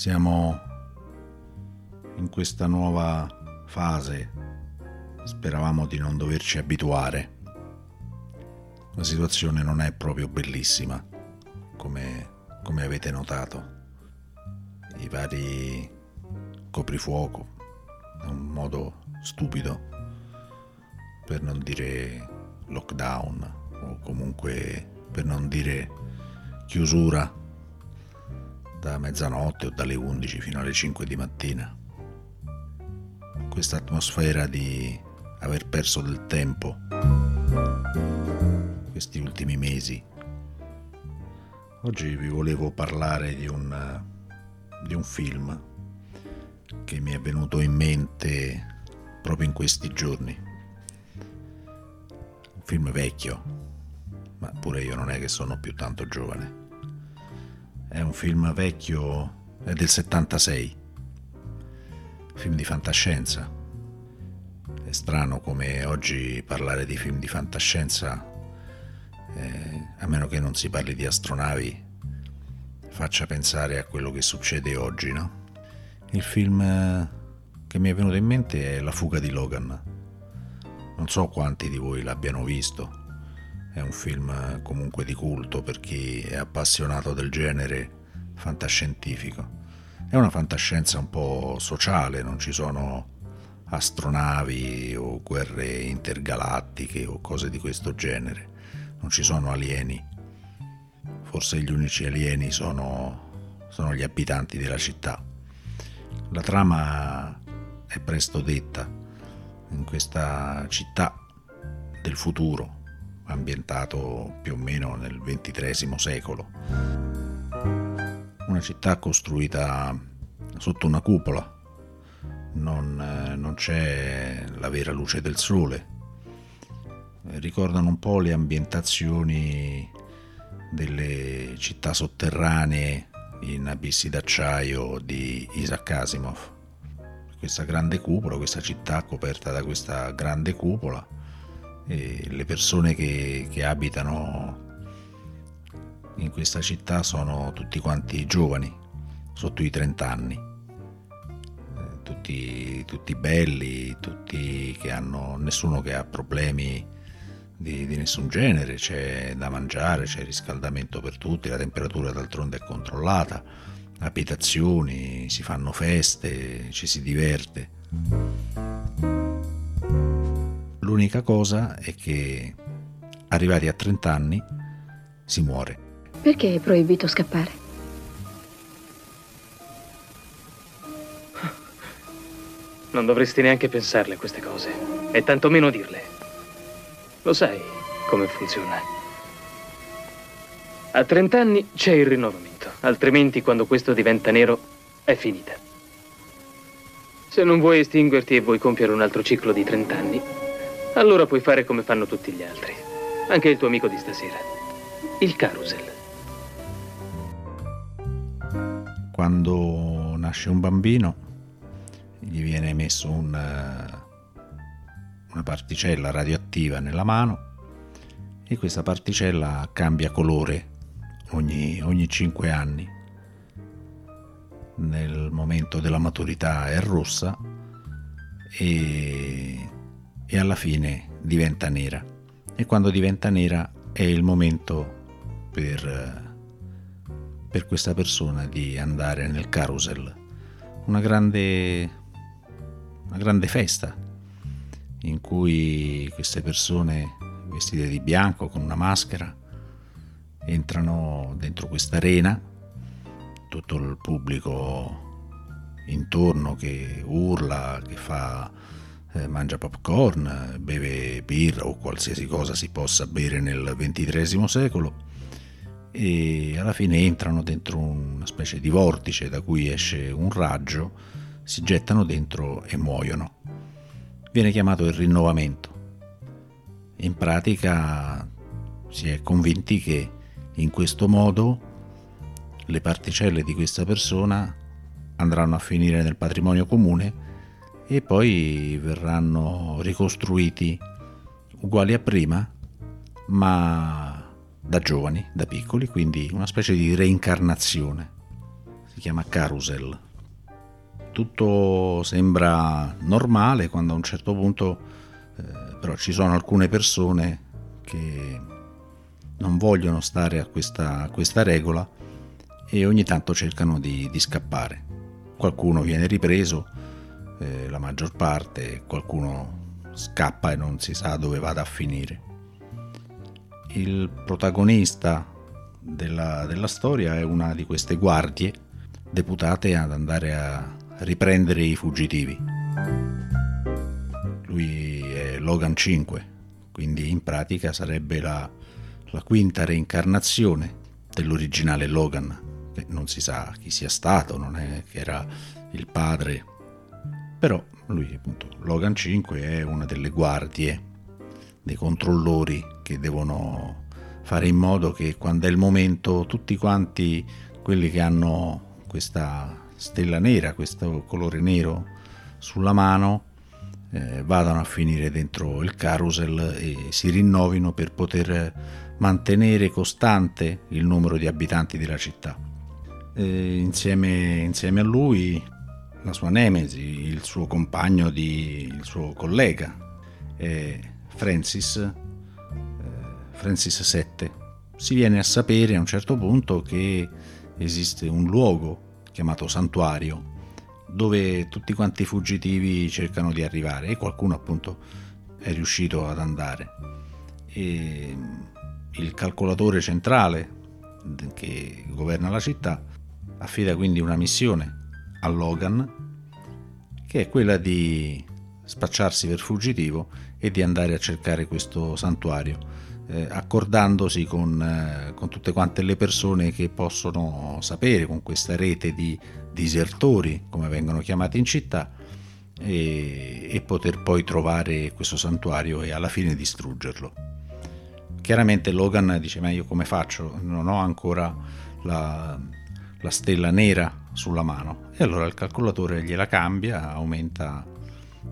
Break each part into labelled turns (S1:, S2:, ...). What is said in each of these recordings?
S1: Siamo in questa nuova fase. Speravamo di non doverci abituare. La situazione non è proprio bellissima, come, come avete notato. I vari coprifuoco è un modo stupido per non dire lockdown o comunque per non dire chiusura da mezzanotte o dalle 11 fino alle 5 di mattina. Questa atmosfera di aver perso del tempo questi ultimi mesi. Oggi vi volevo parlare di un, di un film che mi è venuto in mente proprio in questi giorni. Un film vecchio, ma pure io non è che sono più tanto giovane è un film vecchio, è del 76, film di fantascienza. È strano come oggi parlare di film di fantascienza, eh, a meno che non si parli di astronavi, faccia pensare a quello che succede oggi, no? Il film eh, che mi è venuto in mente è La fuga di Logan. Non so quanti di voi l'abbiano visto è un film comunque di culto per chi è appassionato del genere fantascientifico. È una fantascienza un po' sociale, non ci sono astronavi o guerre intergalattiche o cose di questo genere, non ci sono alieni. Forse gli unici alieni sono, sono gli abitanti della città. La trama è presto detta. In questa città del futuro, ambientato più o meno nel XXIII secolo. Una città costruita sotto una cupola, non, eh, non c'è la vera luce del sole. Ricordano un po' le ambientazioni delle città sotterranee in abissi d'acciaio di Isaac Asimov. Questa grande cupola, questa città coperta da questa grande cupola e le persone che, che abitano in questa città sono tutti quanti giovani, sotto i 30 anni, eh, tutti, tutti belli, tutti che hanno, nessuno che ha problemi di, di, nessun genere, c'è da mangiare, c'è riscaldamento per tutti, la temperatura d'altronde è controllata, abitazioni, si fanno feste, ci si diverte. L'unica cosa è che arrivati a 30 anni si muore.
S2: Perché è proibito scappare?
S3: Non dovresti neanche pensarle a queste cose, e tantomeno dirle. Lo sai come funziona. A 30 anni c'è il rinnovamento, altrimenti quando questo diventa nero è finita. Se non vuoi estinguerti e vuoi compiere un altro ciclo di 30 anni, allora puoi fare come fanno tutti gli altri. Anche il tuo amico di stasera. Il carusel.
S1: Quando nasce un bambino gli viene messo un, eh, una particella radioattiva nella mano e questa particella cambia colore ogni, ogni 5 anni. Nel momento della maturità è rossa e e alla fine diventa nera. E quando diventa nera è il momento per, per questa persona di andare nel carousel. Una grande, una grande festa in cui queste persone vestite di bianco con una maschera entrano dentro questa arena, tutto il pubblico intorno che urla, che fa eh, mangia popcorn, beve birra o qualsiasi cosa si possa bere nel XXIII secolo e alla fine entrano dentro una specie di vortice da cui esce un raggio, si gettano dentro e muoiono. Viene chiamato il rinnovamento. In pratica si è convinti che in questo modo le particelle di questa persona andranno a finire nel patrimonio comune e poi verranno ricostruiti uguali a prima, ma da giovani, da piccoli, quindi una specie di reincarnazione. si chiama Carousel. Tutto sembra normale quando a un certo punto eh, però ci sono alcune persone che non vogliono stare a questa, a questa regola e ogni tanto cercano di, di scappare. Qualcuno viene ripreso, eh, la maggior parte, qualcuno scappa e non si sa dove vada a finire. Il protagonista della, della storia è una di queste guardie deputate ad andare a riprendere i fuggitivi. Lui è Logan 5, quindi in pratica sarebbe la, la quinta reincarnazione dell'originale Logan, che non si sa chi sia stato, non è che era il padre, però lui appunto Logan 5 è una delle guardie, dei controllori che devono fare in modo che quando è il momento tutti quanti quelli che hanno questa stella nera, questo colore nero sulla mano, eh, vadano a finire dentro il carousel e si rinnovino per poter mantenere costante il numero di abitanti della città. E insieme, insieme a lui la sua nemesi, il suo compagno, di, il suo collega, Francis, eh, Francis 7. Si viene a sapere a un certo punto che esiste un luogo chiamato santuario dove tutti quanti i fuggitivi cercano di arrivare e qualcuno appunto è riuscito ad andare. E il calcolatore centrale che governa la città affida quindi una missione a Logan che è quella di spacciarsi per fuggitivo e di andare a cercare questo santuario, eh, accordandosi con, eh, con, tutte quante le persone che possono sapere, con questa rete di disertori, come vengono chiamati in città, e, e poter poi trovare questo santuario e alla fine distruggerlo. Chiaramente Logan dice, ma io come faccio? Non ho ancora la, la stella nera sulla mano e allora il calcolatore gliela cambia, aumenta,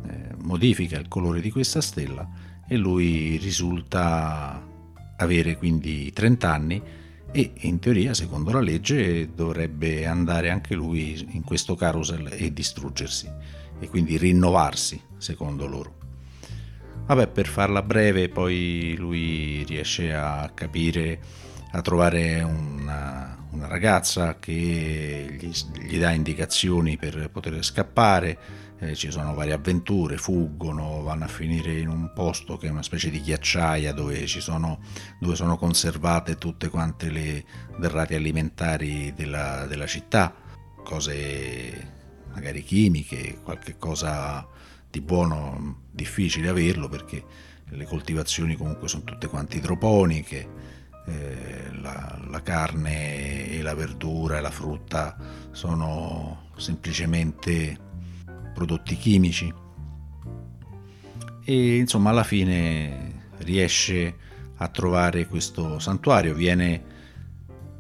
S1: eh, modifica il colore di questa stella e lui risulta avere quindi 30 anni e in teoria secondo la legge dovrebbe andare anche lui in questo carousel e distruggersi e quindi rinnovarsi secondo loro. Vabbè, per farla breve, poi lui riesce a capire, a trovare una, una ragazza che gli, gli, dà indicazioni per poter scappare, eh, ci sono varie avventure, fuggono, vanno a finire in un posto che è una specie di ghiacciaia dove, sono, dove sono conservate tutte quante le derrate alimentari della, della città, cose magari chimiche, qualche cosa di buono difficile averlo perché le coltivazioni comunque sono tutte quante idroponiche eh, la, la, carne e la verdura e la frutta sono semplicemente prodotti chimici. E insomma alla fine riesce a trovare questo santuario, viene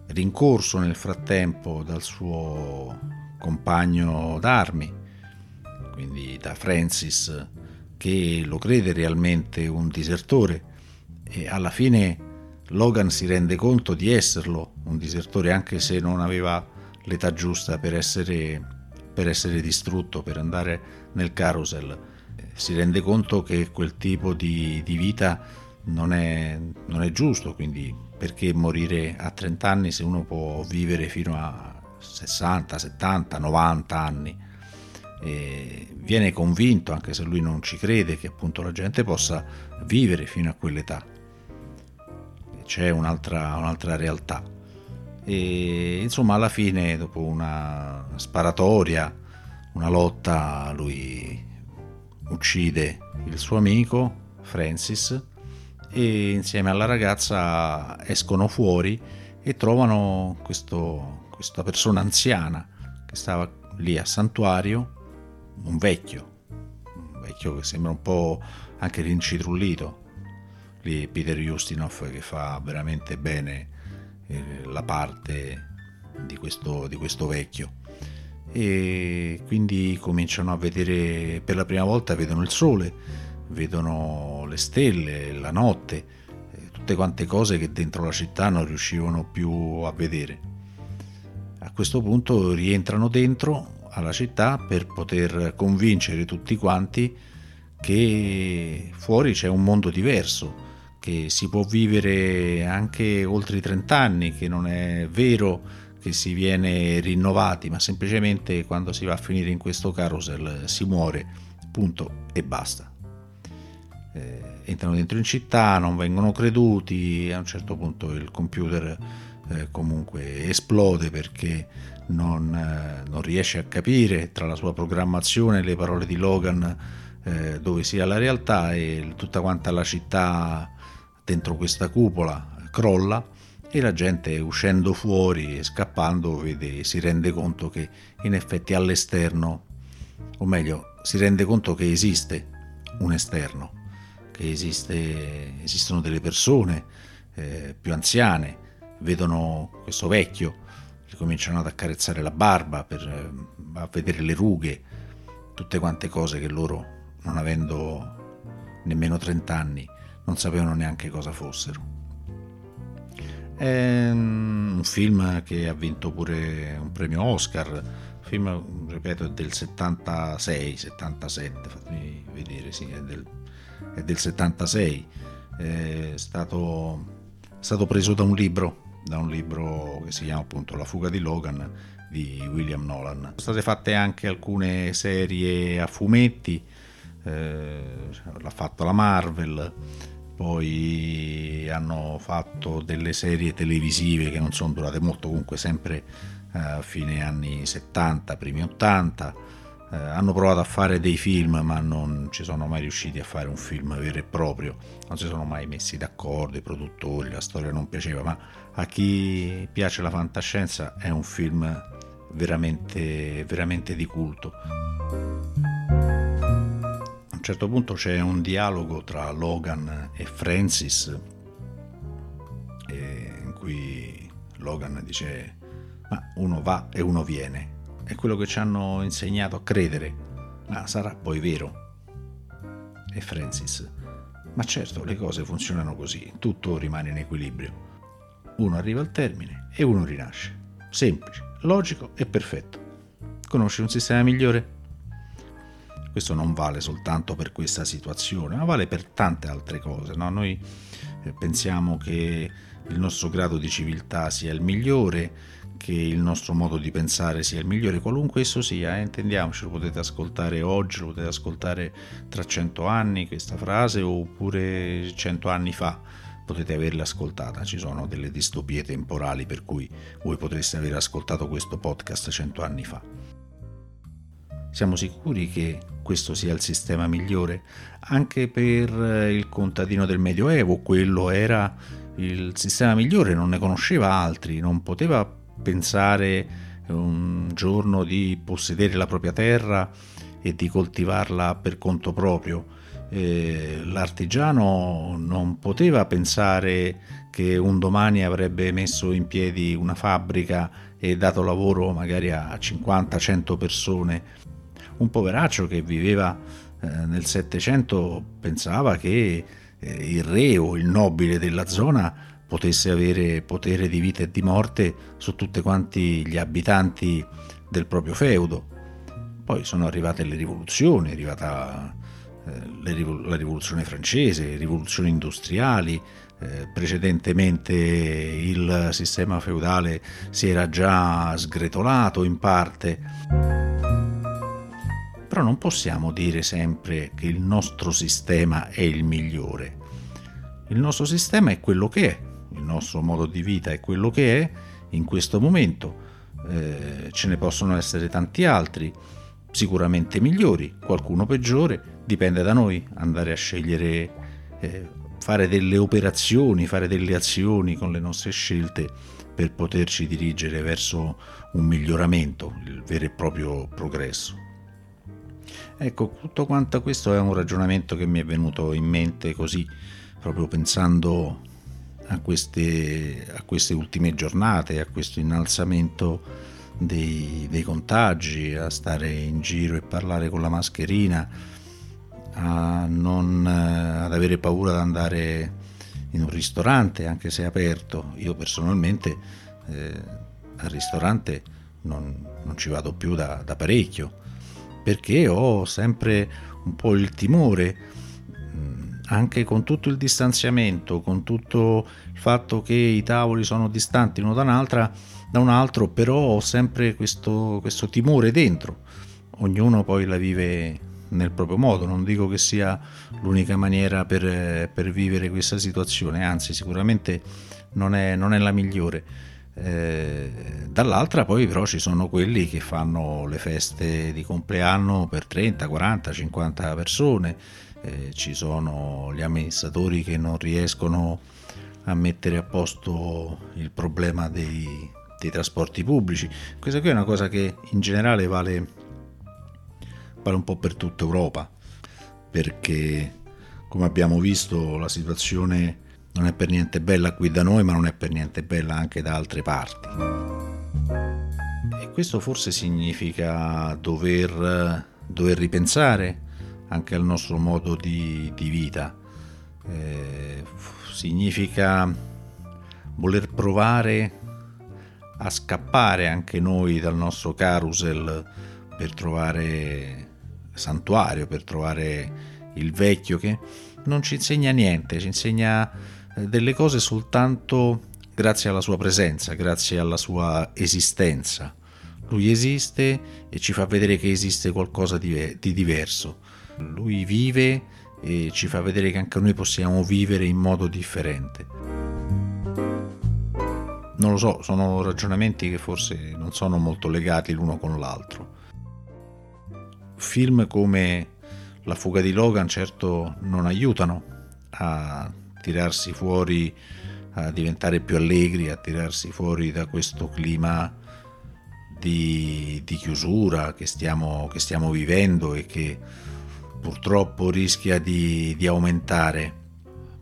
S1: rincorso nel frattempo dal suo compagno d'armi, quindi da Francis, che lo crede realmente un disertore. E alla fine Logan si rende conto di esserlo, un disertore anche se non aveva l'età giusta per essere, per essere distrutto, per andare nel carousel. Si rende conto che quel tipo di, di vita non è, non è giusto, quindi perché morire a 30 anni se uno può vivere fino a 60, 70, 90 anni? E viene convinto, anche se lui non ci crede, che appunto la gente possa vivere fino a quell'età c'è un'altra, un'altra realtà. E insomma, alla fine, dopo una sparatoria, una lotta, lui uccide il suo amico Francis e insieme alla ragazza escono fuori e trovano questo, questa persona anziana che stava lì a santuario, un vecchio, un vecchio che sembra un po' anche rincitrullito, Peter Ustinov che fa veramente bene eh, la parte di questo, di questo vecchio. E quindi cominciano a vedere per la prima volta vedono il sole vedono le stelle la notte eh, tutte quante cose che dentro la città non riuscivano più a vedere. A questo punto rientrano dentro alla città per poter convincere tutti quanti che fuori c'è un mondo diverso, che si può vivere anche oltre i 30 anni, che non è vero che si viene rinnovati, ma semplicemente quando si va a finire in questo carousel si muore, punto e basta. Eh, entrano dentro in città, non vengono creduti, a un certo punto il computer eh, comunque esplode perché non, eh, non, riesce a capire tra la sua programmazione e le parole di Logan eh, dove sia la realtà e tutta quanta la città dentro questa cupola crolla e la gente uscendo fuori e scappando vede, si rende conto che in effetti all'esterno, o meglio, si rende conto che esiste un esterno, che esiste, esistono delle persone eh, più anziane, vedono questo vecchio, gli cominciano ad accarezzare la barba per eh, a vedere le rughe, tutte quante cose che loro, non avendo nemmeno 30 anni, non sapevano neanche cosa fossero. È un film che ha vinto pure un premio Oscar, il film, ripeto, è del 76, 77, fatemi vedere, sì, è del, è del 76, è stato, è stato preso da un libro da un libro che si chiama appunto La fuga di Logan di William Nolan. Sono state fatte anche alcune serie a fumetti, eh, l'ha fatto la Marvel, poi hanno fatto delle serie televisive che non sono durate molto, comunque sempre a fine anni 70, primi 80 eh, hanno provato a fare dei film ma non ci sono mai riusciti a fare un film vero e proprio, non si sono mai messi d'accordo i produttori, la storia non piaceva, ma a chi piace la fantascienza è un film veramente, veramente di culto. Certo punto c'è un dialogo tra Logan e Francis in cui Logan dice ma uno va e uno viene è quello che ci hanno insegnato a credere, ma sarà poi vero. E Francis, ma certo le cose funzionano così, tutto rimane in equilibrio. Uno arriva al termine e uno rinasce. Semplice, logico e perfetto. Conosci un sistema migliore? Questo non vale soltanto per questa situazione, ma vale per tante altre cose. No? Noi eh, pensiamo che il nostro grado di civiltà sia il migliore, che il nostro modo di pensare sia il migliore, qualunque esso sia, eh, intendiamoci, lo potete ascoltare oggi, lo potete ascoltare tra cento anni questa frase oppure cento anni fa potete averla ascoltata, ci sono delle distopie temporali per cui voi potreste aver ascoltato questo podcast cento anni fa. Siamo sicuri che questo sia il sistema migliore? Anche per il contadino del Medioevo, quello era il sistema migliore, non ne conosceva altri, non poteva pensare un giorno di possedere la propria terra e di coltivarla per conto proprio. Eh, l'artigiano non poteva pensare che un domani avrebbe messo in piedi una fabbrica e dato lavoro magari a 50-100 persone. Un poveraccio che viveva eh, nel Settecento pensava che eh, il re o il nobile della zona potesse avere potere di vita e di morte su tutti quanti gli abitanti del proprio feudo. Poi sono arrivate le rivoluzioni, è arrivata eh, la rivoluzione francese, le rivoluzioni industriali, eh, precedentemente il sistema feudale si era già sgretolato in parte. Però non possiamo dire sempre che il nostro sistema è il migliore. Il nostro sistema è quello che è, il nostro modo di vita è quello che è in questo momento. Eh, ce ne possono essere tanti altri, sicuramente migliori, qualcuno peggiore, dipende da noi andare a scegliere, eh, fare delle operazioni, fare delle azioni con le nostre scelte per poterci dirigere verso un miglioramento, il vero e proprio progresso. Ecco, tutto quanto questo è un ragionamento che mi è venuto in mente così, proprio pensando a queste, a queste ultime giornate, a questo innalzamento dei, dei, contagi, a stare in giro e parlare con la mascherina, a non, ad avere paura di andare in un ristorante anche se è aperto. Io personalmente eh, al ristorante non, non ci vado più da, da, parecchio, perché ho sempre un po' il timore, mm, anche con tutto il distanziamento, con tutto il fatto che i tavoli sono distanti l'uno da, da un altro, però ho sempre questo, questo timore dentro. Ognuno poi la vive nel proprio modo, non dico che sia l'unica maniera per, per vivere questa situazione, anzi sicuramente non è, non è la migliore. Eh, dall'altra poi però ci sono quelli che fanno le feste di compleanno per 30, 40, 50 persone, eh, ci sono gli amministratori che non riescono a mettere a posto il problema dei, dei trasporti pubblici. Questa qui è una cosa che in generale vale, vale un po' per tutta Europa, perché come abbiamo visto la situazione non è per niente bella qui da noi, ma non è per niente bella anche da altre parti. E questo forse significa dover, dover ripensare anche al nostro modo di, di vita. Eh, significa voler provare a scappare anche noi dal nostro carusel per trovare santuario, per trovare il vecchio che non ci insegna niente, ci insegna delle cose soltanto grazie alla sua presenza, grazie alla sua esistenza. Lui esiste e ci fa vedere che esiste qualcosa di, di diverso. Lui vive e ci fa vedere che anche noi possiamo vivere in modo differente. Non lo so, sono ragionamenti che forse non sono molto legati l'uno con l'altro. Film come La fuga di Logan certo non aiutano a tirarsi fuori, a diventare più allegri, a tirarsi fuori da questo clima di, di chiusura che stiamo, che stiamo, vivendo e che purtroppo rischia di, di aumentare.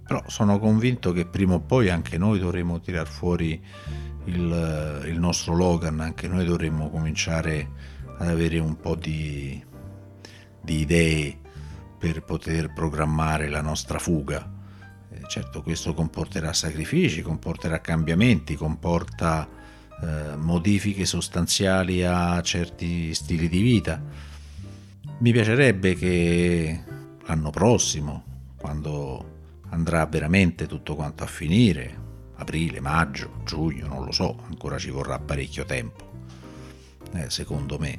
S1: Però sono convinto che prima o poi anche noi dovremo tirar fuori il, il nostro Logan, anche noi dovremmo cominciare ad avere un po' di, di idee per poter programmare la nostra fuga certo questo comporterà sacrifici, comporterà cambiamenti, comporta eh, modifiche sostanziali a certi stili di vita. Mi piacerebbe che l'anno prossimo, quando andrà veramente tutto quanto a finire, aprile, maggio, giugno, non lo so, ancora ci vorrà parecchio tempo, eh, secondo me,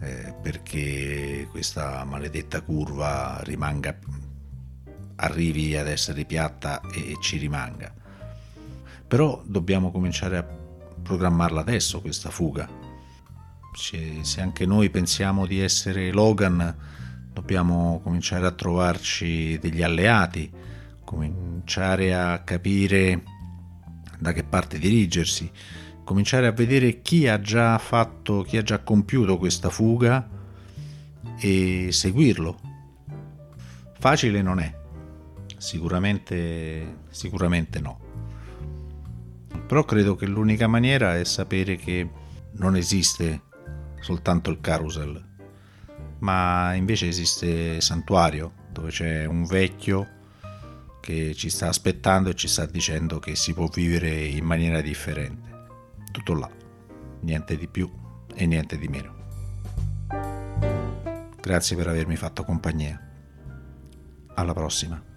S1: eh, perché questa maledetta curva rimanga arrivi ad essere piatta e ci rimanga. Però dobbiamo cominciare a programmarla adesso questa fuga. Se anche noi pensiamo di essere Logan, dobbiamo cominciare a trovarci degli alleati, cominciare a capire da che parte dirigersi, cominciare a vedere chi ha già fatto, chi ha già compiuto questa fuga e seguirlo. Facile non è, Sicuramente, sicuramente no. Però credo che l'unica maniera è sapere che non esiste soltanto il carousel, ma invece esiste Santuario, dove c'è un vecchio che ci sta aspettando e ci sta dicendo che si può vivere in maniera differente. Tutto là, niente di più e niente di meno. Grazie per avermi fatto compagnia. Alla prossima.